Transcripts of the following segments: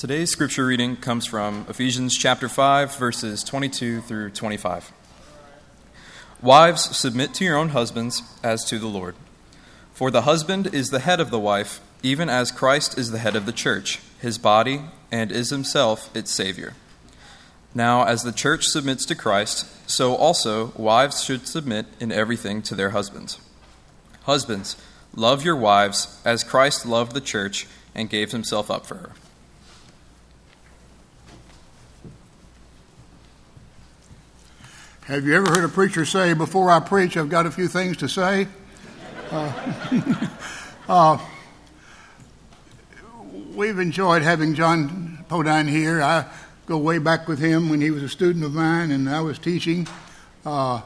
Today's scripture reading comes from Ephesians chapter 5, verses 22 through 25. Wives, submit to your own husbands as to the Lord. For the husband is the head of the wife, even as Christ is the head of the church, his body, and is himself its Savior. Now, as the church submits to Christ, so also wives should submit in everything to their husbands. Husbands, love your wives as Christ loved the church and gave himself up for her. Have you ever heard a preacher say, Before I preach, I've got a few things to say? Uh, uh, we've enjoyed having John Podine here. I go way back with him when he was a student of mine and I was teaching. Uh,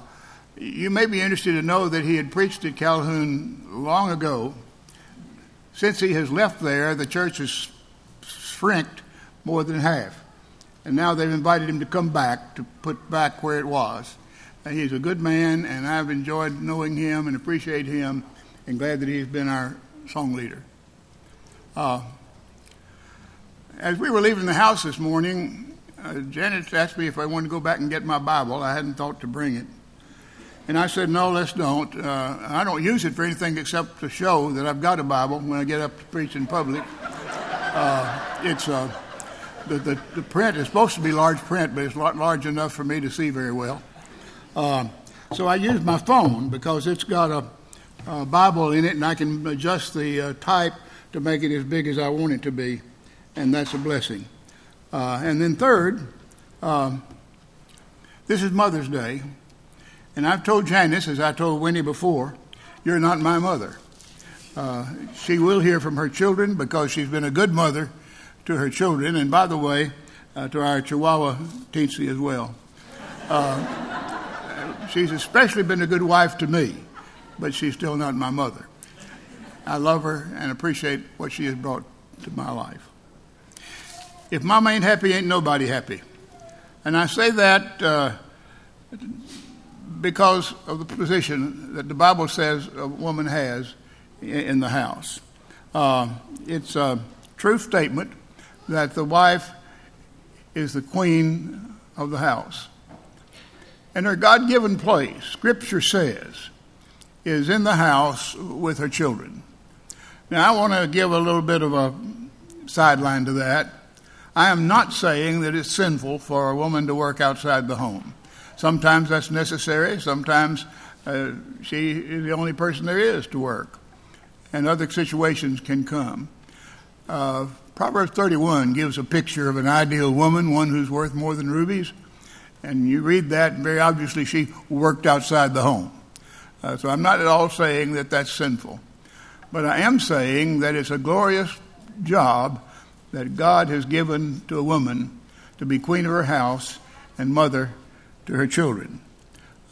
you may be interested to know that he had preached at Calhoun long ago. Since he has left there, the church has shrinked more than half. And now they've invited him to come back to put back where it was. And he's a good man, and I've enjoyed knowing him and appreciate him, and glad that he's been our song leader. Uh, as we were leaving the house this morning, uh, Janet asked me if I wanted to go back and get my Bible. I hadn't thought to bring it. And I said, no, let's don't. Uh, I don't use it for anything except to show that I've got a Bible when I get up to preach in public. Uh, it's uh, the, the, the, print is supposed to be large print, but it's not large enough for me to see very well. Uh, so I use my phone because it's got a, a, Bible in it, and I can adjust the uh, type to make it as big as I want it to be, and that's a blessing. Uh, and then third, um, this is Mother's Day, and I've told Janice, as I told Winnie before, you're not my mother. Uh, she will hear from her children because she's been a good mother to her children, and by the way, uh, to our Chihuahua Teensy as well. Uh, she's especially been a good wife to me, but she's still not my mother. I love her and appreciate what she has brought to my life. If mama ain't happy, ain't nobody happy. And I say that uh, because of the position that the Bible says a woman has in the house. Uh, it's a true statement that the wife is the queen of the house. And her God given place, Scripture says, is in the house with her children. Now, I want to give a little bit of a sideline to that. I am not saying that it's sinful for a woman to work outside the home. Sometimes that's necessary, sometimes uh, she is the only person there is to work, and other situations can come. Uh, Proverbs 31 gives a picture of an ideal woman, one who's worth more than rubies. And you read that, and very obviously she worked outside the home. Uh, so I'm not at all saying that that's sinful. But I am saying that it's a glorious job that God has given to a woman to be queen of her house and mother to her children.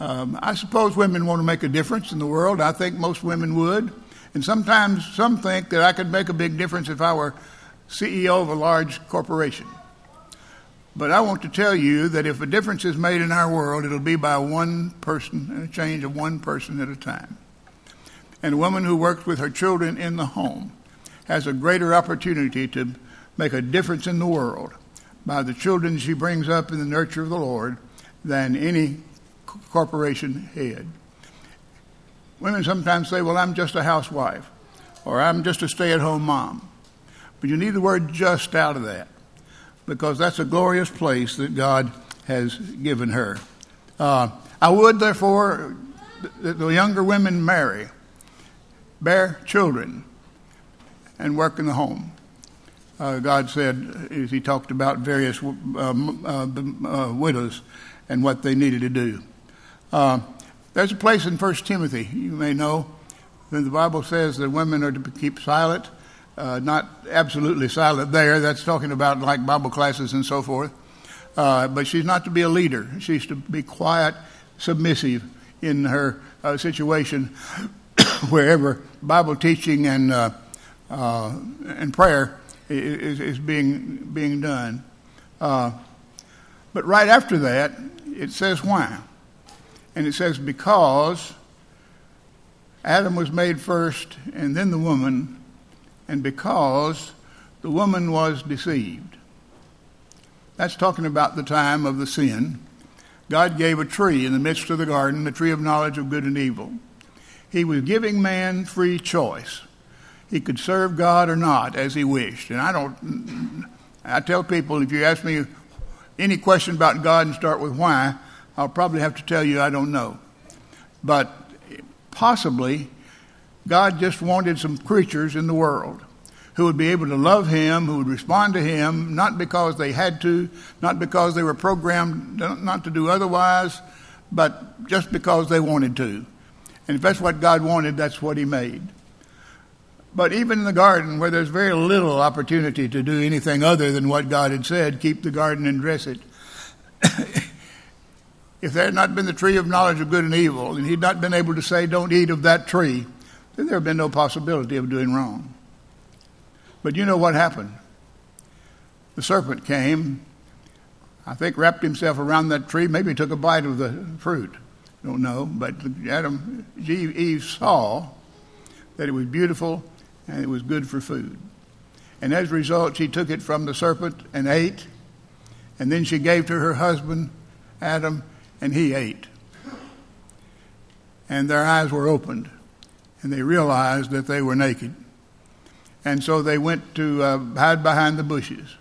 Um, I suppose women want to make a difference in the world. I think most women would. And sometimes some think that I could make a big difference if I were CEO of a large corporation. But I want to tell you that if a difference is made in our world, it'll be by one person, and a change of one person at a time. And a woman who works with her children in the home has a greater opportunity to make a difference in the world by the children she brings up in the nurture of the Lord than any corporation head. Women sometimes say, Well, I'm just a housewife, or I'm just a stay at home mom. But you need the word just out of that because that's a glorious place that God has given her. Uh, I would, therefore, that the younger women marry, bear children, and work in the home. Uh, God said, as He talked about various um, uh, uh, widows and what they needed to do. Uh, there's a place in 1 Timothy, you may know, when the Bible says that women are to keep silent uh, not absolutely silent there. That's talking about like Bible classes and so forth. Uh, but she's not to be a leader. She's to be quiet, submissive in her uh, situation, wherever Bible teaching and uh, uh, and prayer is, is, being being done. Uh, but right after that, it says why, and it says because Adam was made first, and then the woman and because the woman was deceived. That's talking about the time of the sin. God gave a tree in the midst of the garden, the tree of knowledge of good and evil. He was giving man free choice. He could serve God or not as he wished. And I don't, I tell people if you ask me any question about God and start with why, I'll probably have to tell you I don't know. But possibly God just wanted some creatures in the world who would be able to love Him, who would respond to Him, not because they had to, not because they were programmed not to do otherwise, but just because they wanted to. And if that's what God wanted, that's what He made. But even in the garden, where there's very little opportunity to do anything other than what God had said, keep the garden and dress it, if there had not been the tree of knowledge of good and evil, and he'd not been able to say, Don't eat of that tree, then there have been no possibility of doing wrong. But you know what happened? The serpent came, I think wrapped himself around that tree, maybe took a bite of the fruit. Don't know. But Adam, Eve saw that it was beautiful and it was good for food. And as a result, she took it from the serpent and ate. And then she gave to her husband, Adam, and he ate. And their eyes were opened, and they realized that they were naked. And so they went to uh, hide behind the bushes.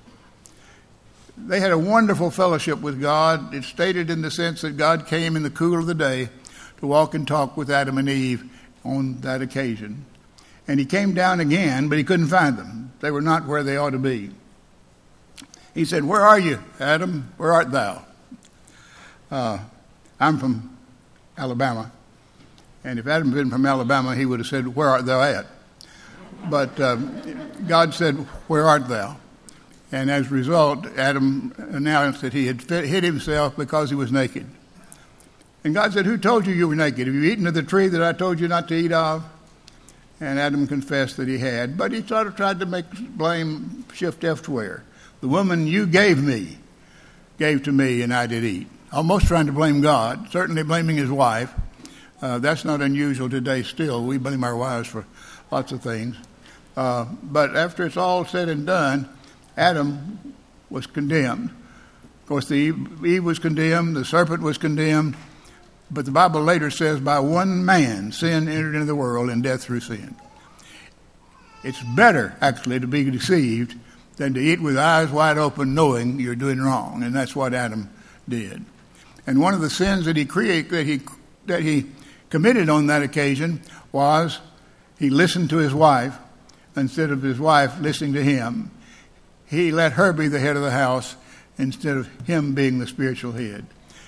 They had a wonderful fellowship with God. It's stated in the sense that God came in the cool of the day to walk and talk with Adam and Eve on that occasion. And he came down again, but he couldn't find them. They were not where they ought to be. He said, Where are you, Adam? Where art thou? Uh, I'm from Alabama. And if Adam had been from Alabama, he would have said, Where art thou at? But um, God said, Where art thou? And as a result, Adam announced that he had hid himself because he was naked. And God said, Who told you you were naked? Have you eaten of the tree that I told you not to eat of? And Adam confessed that he had, but he sort of tried to make blame shift elsewhere. The woman you gave me gave to me, and I did eat. Almost trying to blame God, certainly blaming his wife. Uh, that's not unusual today still. We blame our wives for lots of things. Uh, but after it's all said and done, Adam was condemned. Of course, the Eve, Eve was condemned, the serpent was condemned, but the Bible later says, by one man sin entered into the world and death through sin. It's better, actually, to be deceived than to eat with eyes wide open knowing you're doing wrong. And that's what Adam did. And one of the sins that he create, that he that he committed on that occasion was he listened to his wife instead of his wife listening to him. He let her be the head of the house instead of him being the spiritual head.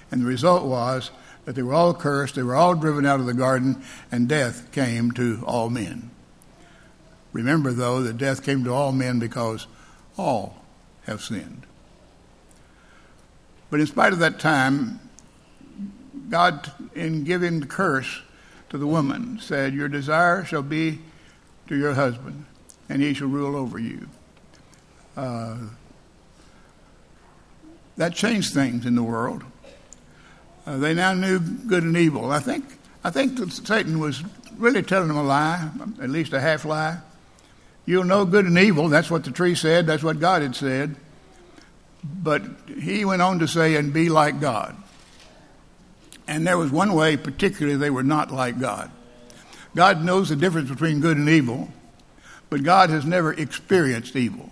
And the result was that they were all cursed, they were all driven out of the garden, and death came to all men. Remember, though, that death came to all men because all have sinned. But in spite of that time, God, in giving the curse to the woman, said, Your desire shall be to your husband, and he shall rule over you. Uh, that changed things in the world. Uh, they now knew good and evil. I think, I think that Satan was really telling them a lie, at least a half lie. You'll know good and evil. That's what the tree said. That's what God had said. But he went on to say, and be like God. And there was one way, particularly, they were not like God. God knows the difference between good and evil, but God has never experienced evil.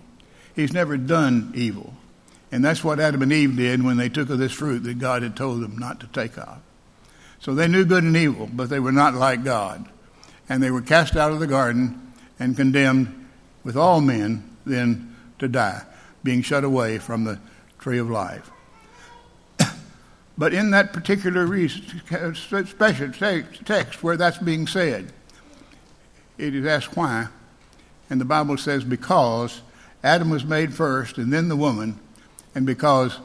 He's never done evil. And that's what Adam and Eve did when they took of this fruit that God had told them not to take of. So they knew good and evil, but they were not like God. And they were cast out of the garden and condemned with all men then to die, being shut away from the tree of life. But in that particular special text where that's being said, it is asked why. And the Bible says, because Adam was made first and then the woman and because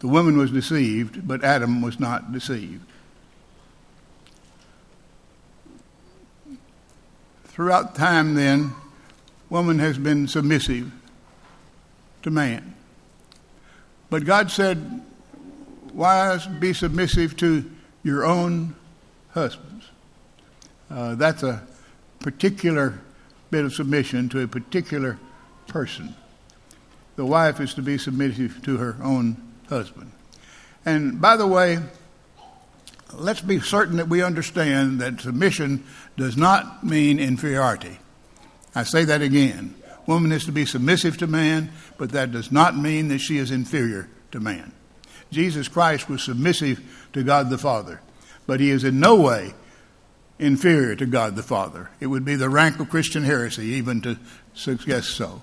the woman was deceived, but Adam was not deceived. Throughout time, then, woman has been submissive to man. But God said, Wives, be submissive to your own husbands. Uh, that's a particular bit of submission to a particular person. the wife is to be submissive to her own husband. And by the way, let's be certain that we understand that submission does not mean inferiority. I say that again. Woman is to be submissive to man, but that does not mean that she is inferior to man. Jesus Christ was submissive to God the Father, but he is in no way inferior to God the Father. It would be the rank of Christian heresy even to suggest so.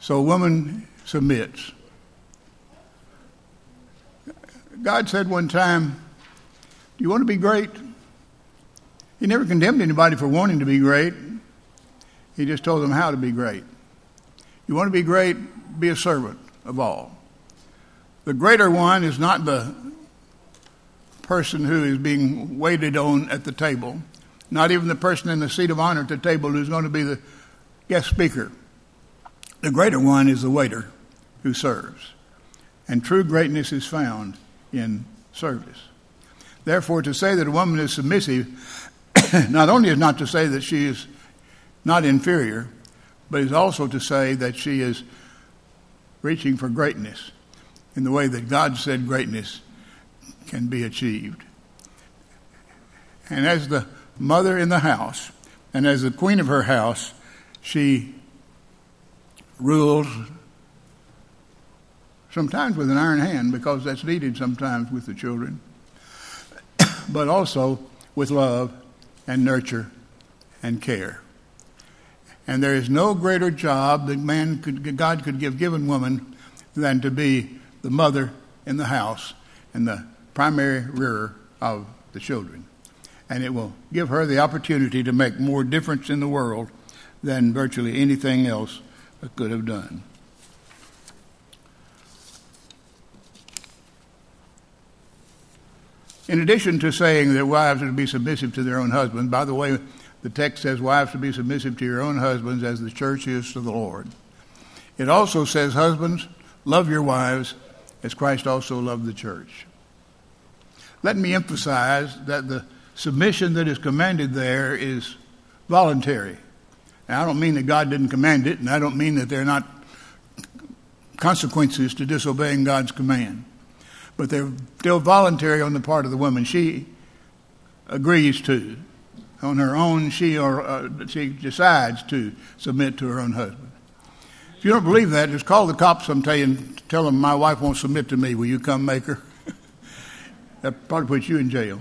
So, woman submits. God said one time, Do you want to be great? He never condemned anybody for wanting to be great. He just told them how to be great. You want to be great? Be a servant of all. The greater one is not the person who is being waited on at the table, not even the person in the seat of honor at the table who's going to be the guest speaker. The greater one is the waiter who serves. And true greatness is found in service. Therefore, to say that a woman is submissive not only is not to say that she is not inferior, but is also to say that she is reaching for greatness in the way that God said greatness can be achieved. And as the mother in the house, and as the queen of her house, she rules sometimes with an iron hand because that's needed sometimes with the children, but also with love and nurture and care. And there is no greater job that man could, God could give given woman than to be the mother in the house and the primary rearer of the children. And it will give her the opportunity to make more difference in the world than virtually anything else could have done. In addition to saying that wives are to be submissive to their own husbands, by the way, the text says wives to be submissive to your own husbands as the church is to the Lord. It also says, Husbands, love your wives as Christ also loved the church. Let me emphasize that the submission that is commanded there is voluntary. Now, I don't mean that God didn't command it, and I don't mean that there are not consequences to disobeying God's command. But they're still voluntary on the part of the woman. She agrees to. On her own, she, or, uh, she decides to submit to her own husband. You don't believe that, just call the cops and tell, you, tell them my wife won't submit to me. Will you come make her? that probably puts you in jail.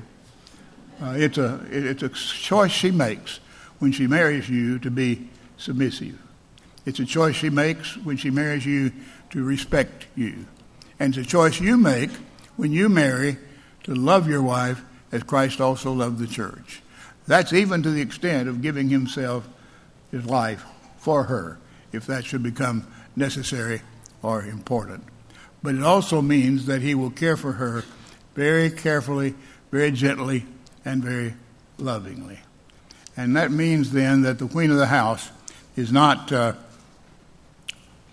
Uh, it's, a, it's a choice she makes when she marries you to be submissive. It's a choice she makes when she marries you to respect you. And it's a choice you make when you marry to love your wife as Christ also loved the church. That's even to the extent of giving himself his life for her, if that should become necessary or important. But it also means that he will care for her very carefully, very gently, and very lovingly. And that means then that the queen of the house is not uh,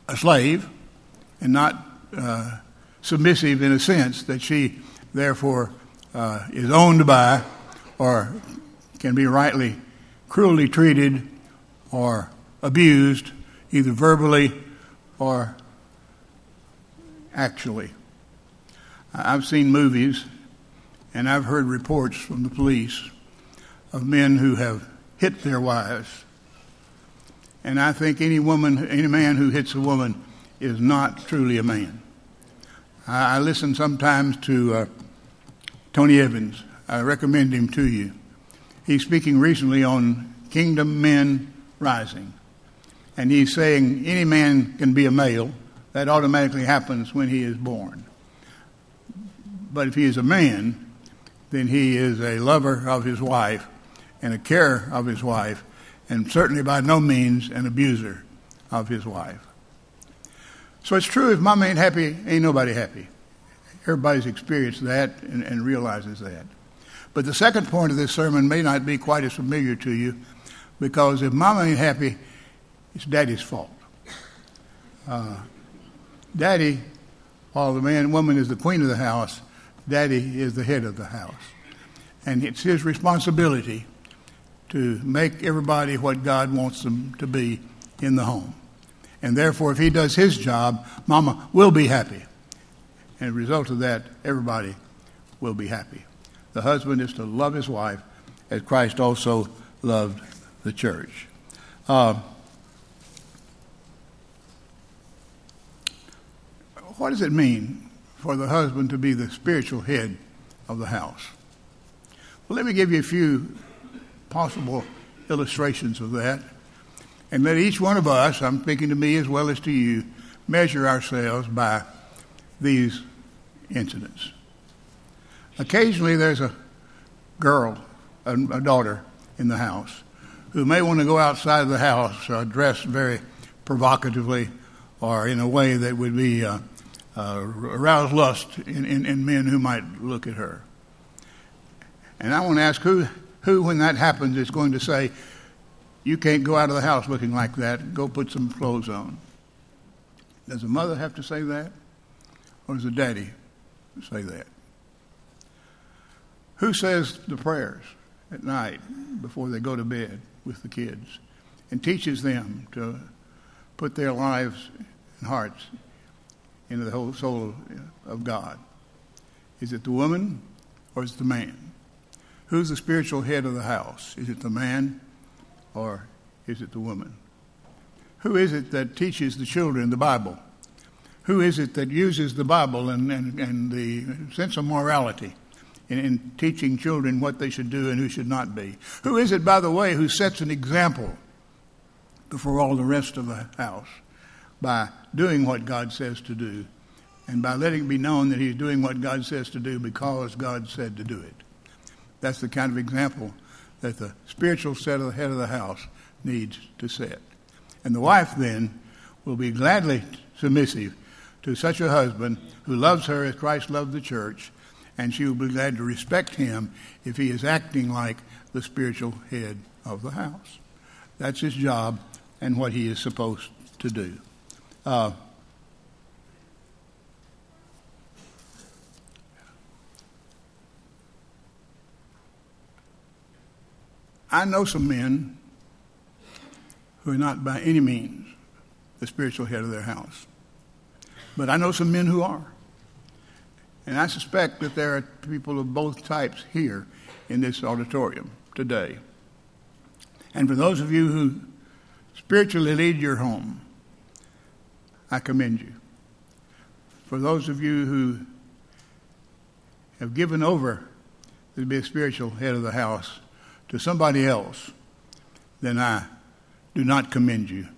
a slave and not uh, submissive in a sense that she therefore uh, is owned by or can be rightly cruelly treated or abused, either verbally or actually. I've seen movies and I've heard reports from the police of men who have hit their wives. And I think any woman, any man who hits a woman is not truly a man. I, I listen sometimes to uh, Tony Evans. I recommend him to you. He's speaking recently on kingdom men rising. And he's saying any man can be a male. That automatically happens when he is born. But if he is a man, then he is a lover of his wife and a carer of his wife, and certainly by no means an abuser of his wife. So it's true if mama ain't happy, ain't nobody happy. Everybody's experienced that and, and realizes that. But the second point of this sermon may not be quite as familiar to you because if mama ain't happy, it's daddy's fault. Uh, daddy, while the man and woman is the queen of the house, daddy is the head of the house. And it's his responsibility to make everybody what God wants them to be in the home. And therefore, if he does his job, Mama will be happy. And as a result of that, everybody will be happy. The husband is to love his wife as Christ also loved the church. Uh, what does it mean for the husband to be the spiritual head of the house? Well, let me give you a few possible illustrations of that. And let each one of us, I'm speaking to me as well as to you, measure ourselves by these incidents. Occasionally, there's a girl, a, a daughter in the house, who may want to go outside of the house uh, dressed very provocatively or in a way that would be uh, uh, arouse lust in, in, in, men who might look at her. And I want to ask who, who, when that happens, is going to say, You can't go out of the house looking like that. Go put some clothes on. Does a mother have to say that? Or does a daddy say that? Who says the prayers at night before they go to bed with the kids and teaches them to put their lives and hearts into the whole soul of God? Is it the woman or is it the man? Who's the spiritual head of the house? Is it the man or is it the woman? Who is it that teaches the children the Bible? Who is it that uses the Bible and, and, and the sense of morality in, in teaching children what they should do and who should not be? Who is it, by the way, who sets an example before all the rest of the house by doing what God says to do and by letting it be known that he's doing what God says to do because God said to do it? That's the kind of example that the spiritual set of the head of the house needs to set. And the wife then will be gladly submissive to such a husband who loves her as Christ loved the church, and she will be glad to respect him if he is acting like the spiritual head of the house. That's his job and what he is supposed to do. Uh, I know some men who are not by any means the spiritual head of their house. But I know some men who are. And I suspect that there are people of both types here in this auditorium today. And for those of you who spiritually lead your home, I commend you. For those of you who have given over to be a spiritual head of the house to somebody else, then I do not commend you.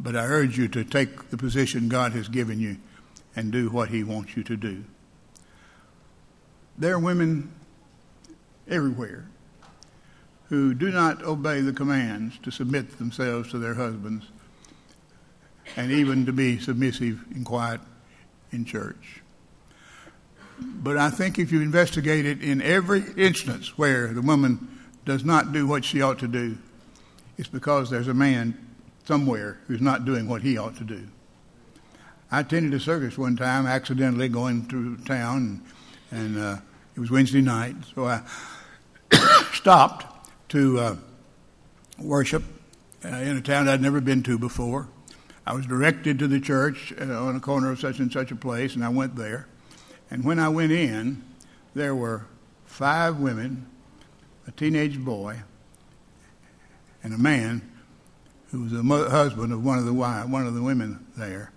But I urge you to take the position God has given you and do what He wants you to do. There are women everywhere who do not obey the commands to submit themselves to their husbands and even to be submissive and quiet in church. But I think if you investigate it in every instance where the woman does not do what she ought to do, it's because there's a man somewhere who's not doing what he ought to do. I attended a service one time, accidentally going through town, and, and uh, it was Wednesday night, so I stopped to uh, worship uh, in a town I'd never been to before. I was directed to the church uh, on a corner of such and such a place, and I went there. And when I went in, there were five women, a teenage boy, and a man who was the husband of one of the one of the women there,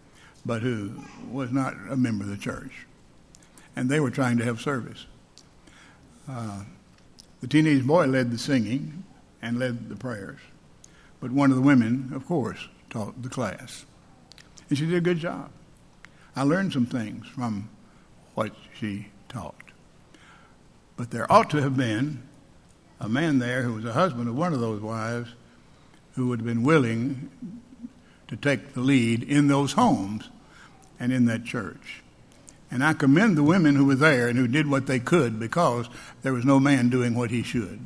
but who was not a member of the church, and they were trying to have service. Uh, the teenage boy led the singing and led the prayers, but one of the women, of course, taught the class, and she did a good job. I learned some things from what she taught, but there ought to have been a man there who was a husband of one of those wives who would have been willing to take the lead in those homes and in that church. And I commend the women who were there and who did what they could because there was no man doing what he should.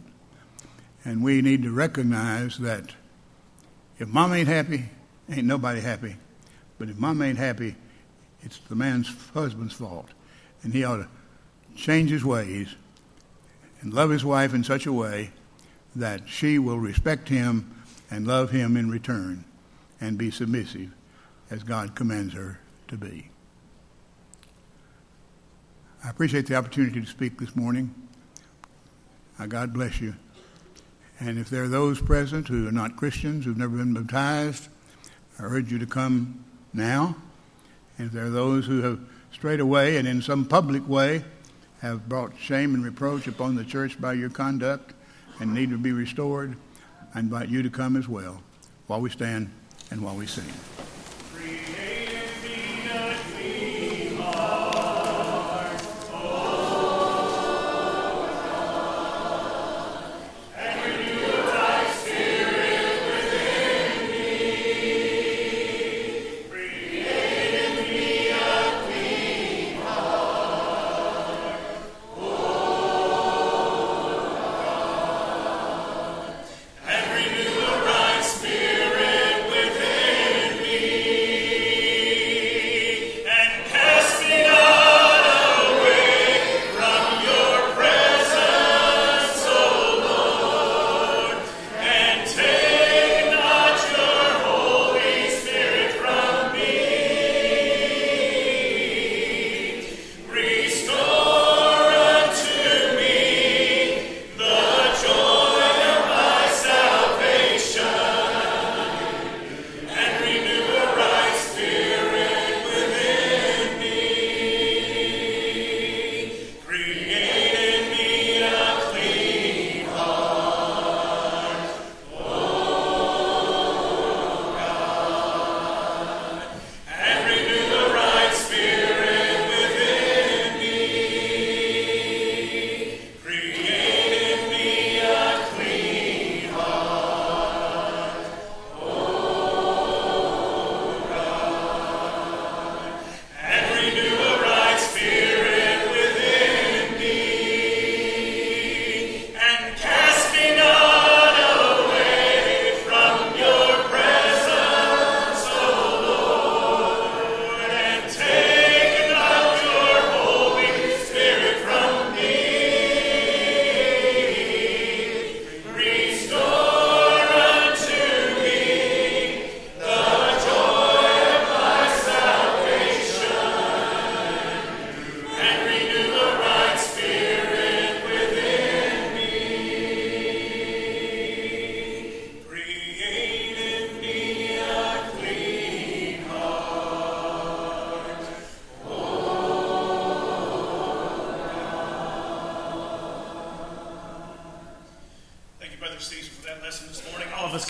And we need to recognize that if mom ain't happy, ain't nobody happy. But if mom ain't happy, it's the man's husband's fault. And he ought to change his ways and love his wife in such a way that she will respect him and love him in return and be submissive as God commands her to be. I appreciate the opportunity to speak this morning. God bless you. And if there are those present who are not Christians, who've never been baptized, I urge you to come now. And if there are those who have strayed away and in some public way have brought shame and reproach upon the church by your conduct and need to be restored, I invite you to come as well while we stand and while we sing.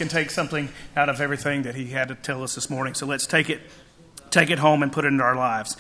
Can take something out of everything that he had to tell us this morning. So let's take it, take it home and put it into our lives.